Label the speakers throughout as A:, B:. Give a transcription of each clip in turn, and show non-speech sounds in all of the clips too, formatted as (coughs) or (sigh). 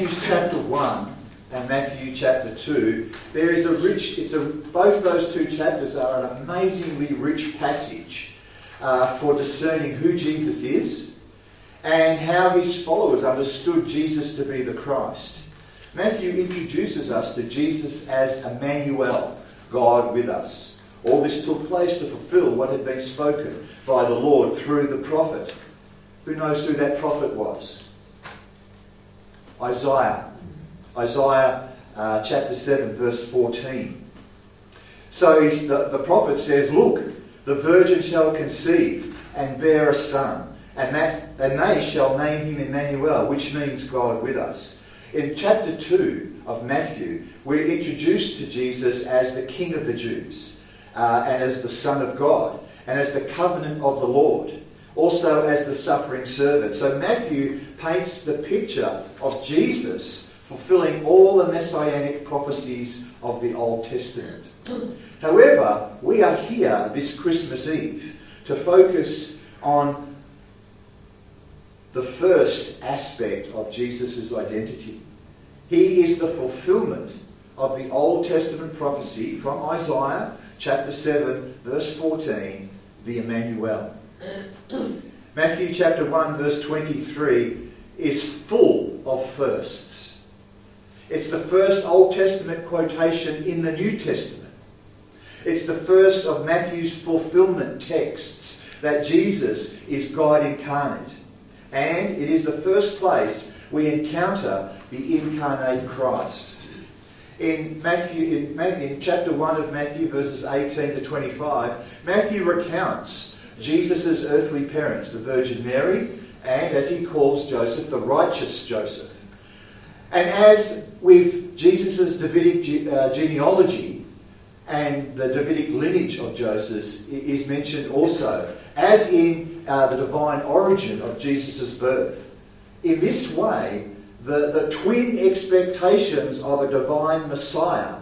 A: Matthew chapter 1 and Matthew chapter 2, there is a rich, it's a, both those two chapters are an amazingly rich passage uh, for discerning who Jesus is and how his followers understood Jesus to be the Christ. Matthew introduces us to Jesus as Immanuel, God with us. All this took place to fulfill what had been spoken by the Lord through the prophet. Who knows who that prophet was? Isaiah. Isaiah uh, chapter 7, verse 14. So the, the prophet says, Look, the virgin shall conceive and bear a son, and, that, and they shall name him Immanuel, which means God with us. In chapter 2 of Matthew, we're introduced to Jesus as the King of the Jews, uh, and as the Son of God, and as the covenant of the Lord, also as the suffering servant. So Matthew paints the picture of Jesus fulfilling all the messianic prophecies of the Old Testament. However, we are here this Christmas Eve to focus on the first aspect of Jesus' identity. He is the fulfillment of the Old Testament prophecy from Isaiah chapter 7, verse 14, the Immanuel. (coughs) Matthew chapter 1, verse 23 is full of firsts. It's the first Old Testament quotation in the New Testament. It's the first of Matthew's fulfillment texts that Jesus is God incarnate and it is the first place we encounter the incarnate Christ. In Matthew, in, in chapter 1 of Matthew, verses 18 to 25, Matthew recounts Jesus' earthly parents, the Virgin Mary, and as he calls Joseph, the righteous Joseph. And as with Jesus' Davidic uh, genealogy and the Davidic lineage of Joseph is mentioned also, as in uh, the divine origin of Jesus' birth. In this way, the, the twin expectations of a divine Messiah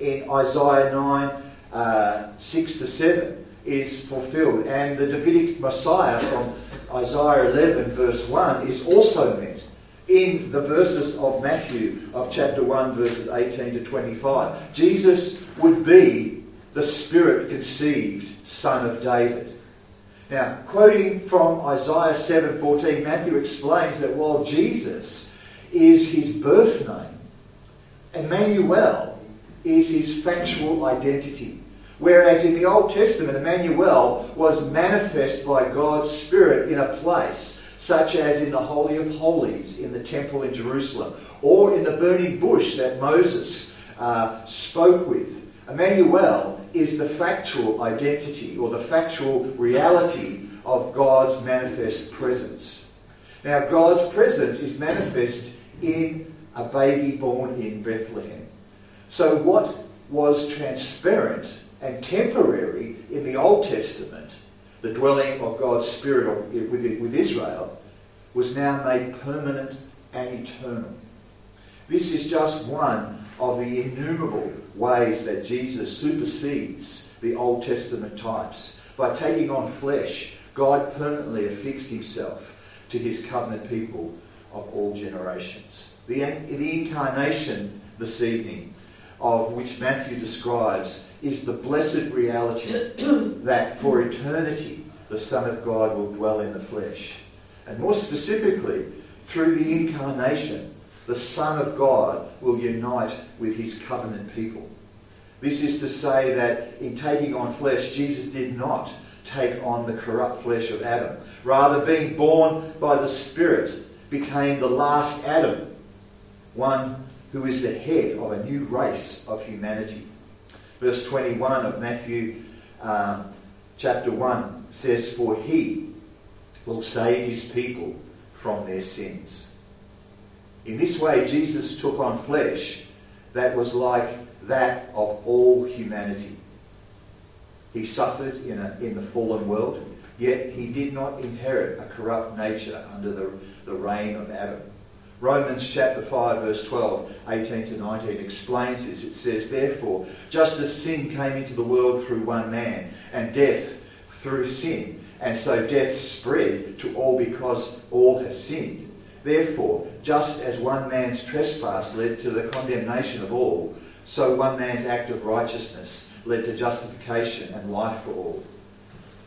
A: in Isaiah 9 uh, 6 to 7 is fulfilled. And the Davidic Messiah from Isaiah 11, verse 1, is also met in the verses of Matthew of chapter 1, verses 18 to 25. Jesus would be the Spirit conceived Son of David. Now, quoting from Isaiah 7:14, Matthew explains that while Jesus is his birth name, Immanuel is his factual identity. Whereas in the Old Testament, Immanuel was manifest by God's Spirit in a place, such as in the Holy of Holies in the temple in Jerusalem, or in the burning bush that Moses uh, spoke with. Immanuel is the factual identity or the factual reality of God's manifest presence. Now, God's presence is manifest in a baby born in Bethlehem. So, what was transparent and temporary in the Old Testament, the dwelling of God's Spirit with Israel, was now made permanent and eternal. This is just one of the innumerable ways that Jesus supersedes the Old Testament types. By taking on flesh, God permanently affixed himself to his covenant people of all generations. The, the incarnation this evening, of which Matthew describes, is the blessed reality that for eternity the Son of God will dwell in the flesh. And more specifically, through the incarnation, the Son of God will unite with his covenant people. This is to say that in taking on flesh, Jesus did not take on the corrupt flesh of Adam. Rather, being born by the Spirit became the last Adam, one who is the head of a new race of humanity. Verse 21 of Matthew uh, chapter 1 says, For he will save his people from their sins. In this way, Jesus took on flesh that was like that of all humanity. He suffered in, a, in the fallen world, yet he did not inherit a corrupt nature under the, the reign of Adam. Romans chapter 5 verse 12, 18 to 19 explains this. It says, Therefore, just as sin came into the world through one man, and death through sin, and so death spread to all because all have sinned. Therefore, just as one man's trespass led to the condemnation of all, so one man's act of righteousness led to justification and life for all.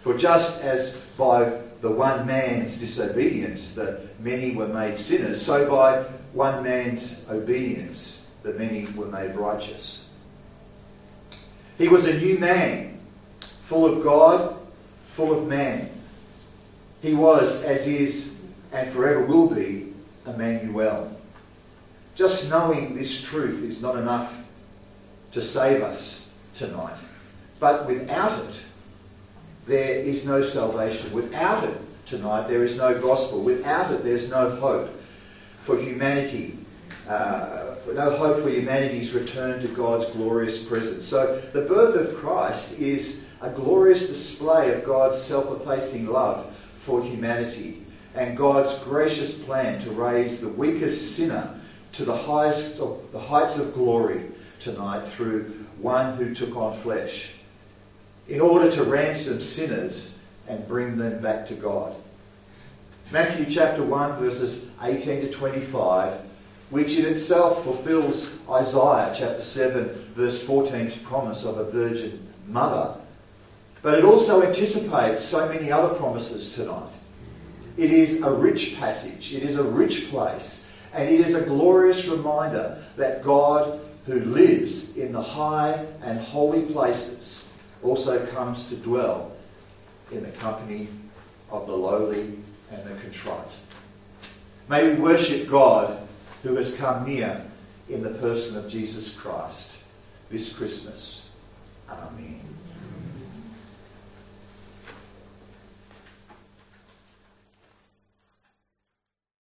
A: For just as by the one man's disobedience that many were made sinners, so by one man's obedience that many were made righteous. He was a new man, full of God, full of man. He was, as is, and forever will be, Immanuel. Just knowing this truth is not enough to save us tonight. But without it, there is no salvation. Without it, tonight, there is no gospel. Without it, there's no hope for humanity. Uh, no hope for humanity's return to God's glorious presence. So, the birth of Christ is a glorious display of God's self effacing love for humanity and God's gracious plan to raise the weakest sinner to the highest of, the heights of glory tonight through one who took on flesh in order to ransom sinners and bring them back to God. Matthew chapter 1 verses 18 to 25 which in itself fulfills Isaiah chapter 7 verse 14's promise of a virgin mother but it also anticipates so many other promises tonight. It is a rich passage, it is a rich place, and it is a glorious reminder that God, who lives in the high and holy places, also comes to dwell in the company of the lowly and the contrite. May we worship God who has come near in the person of Jesus Christ this Christmas. Amen.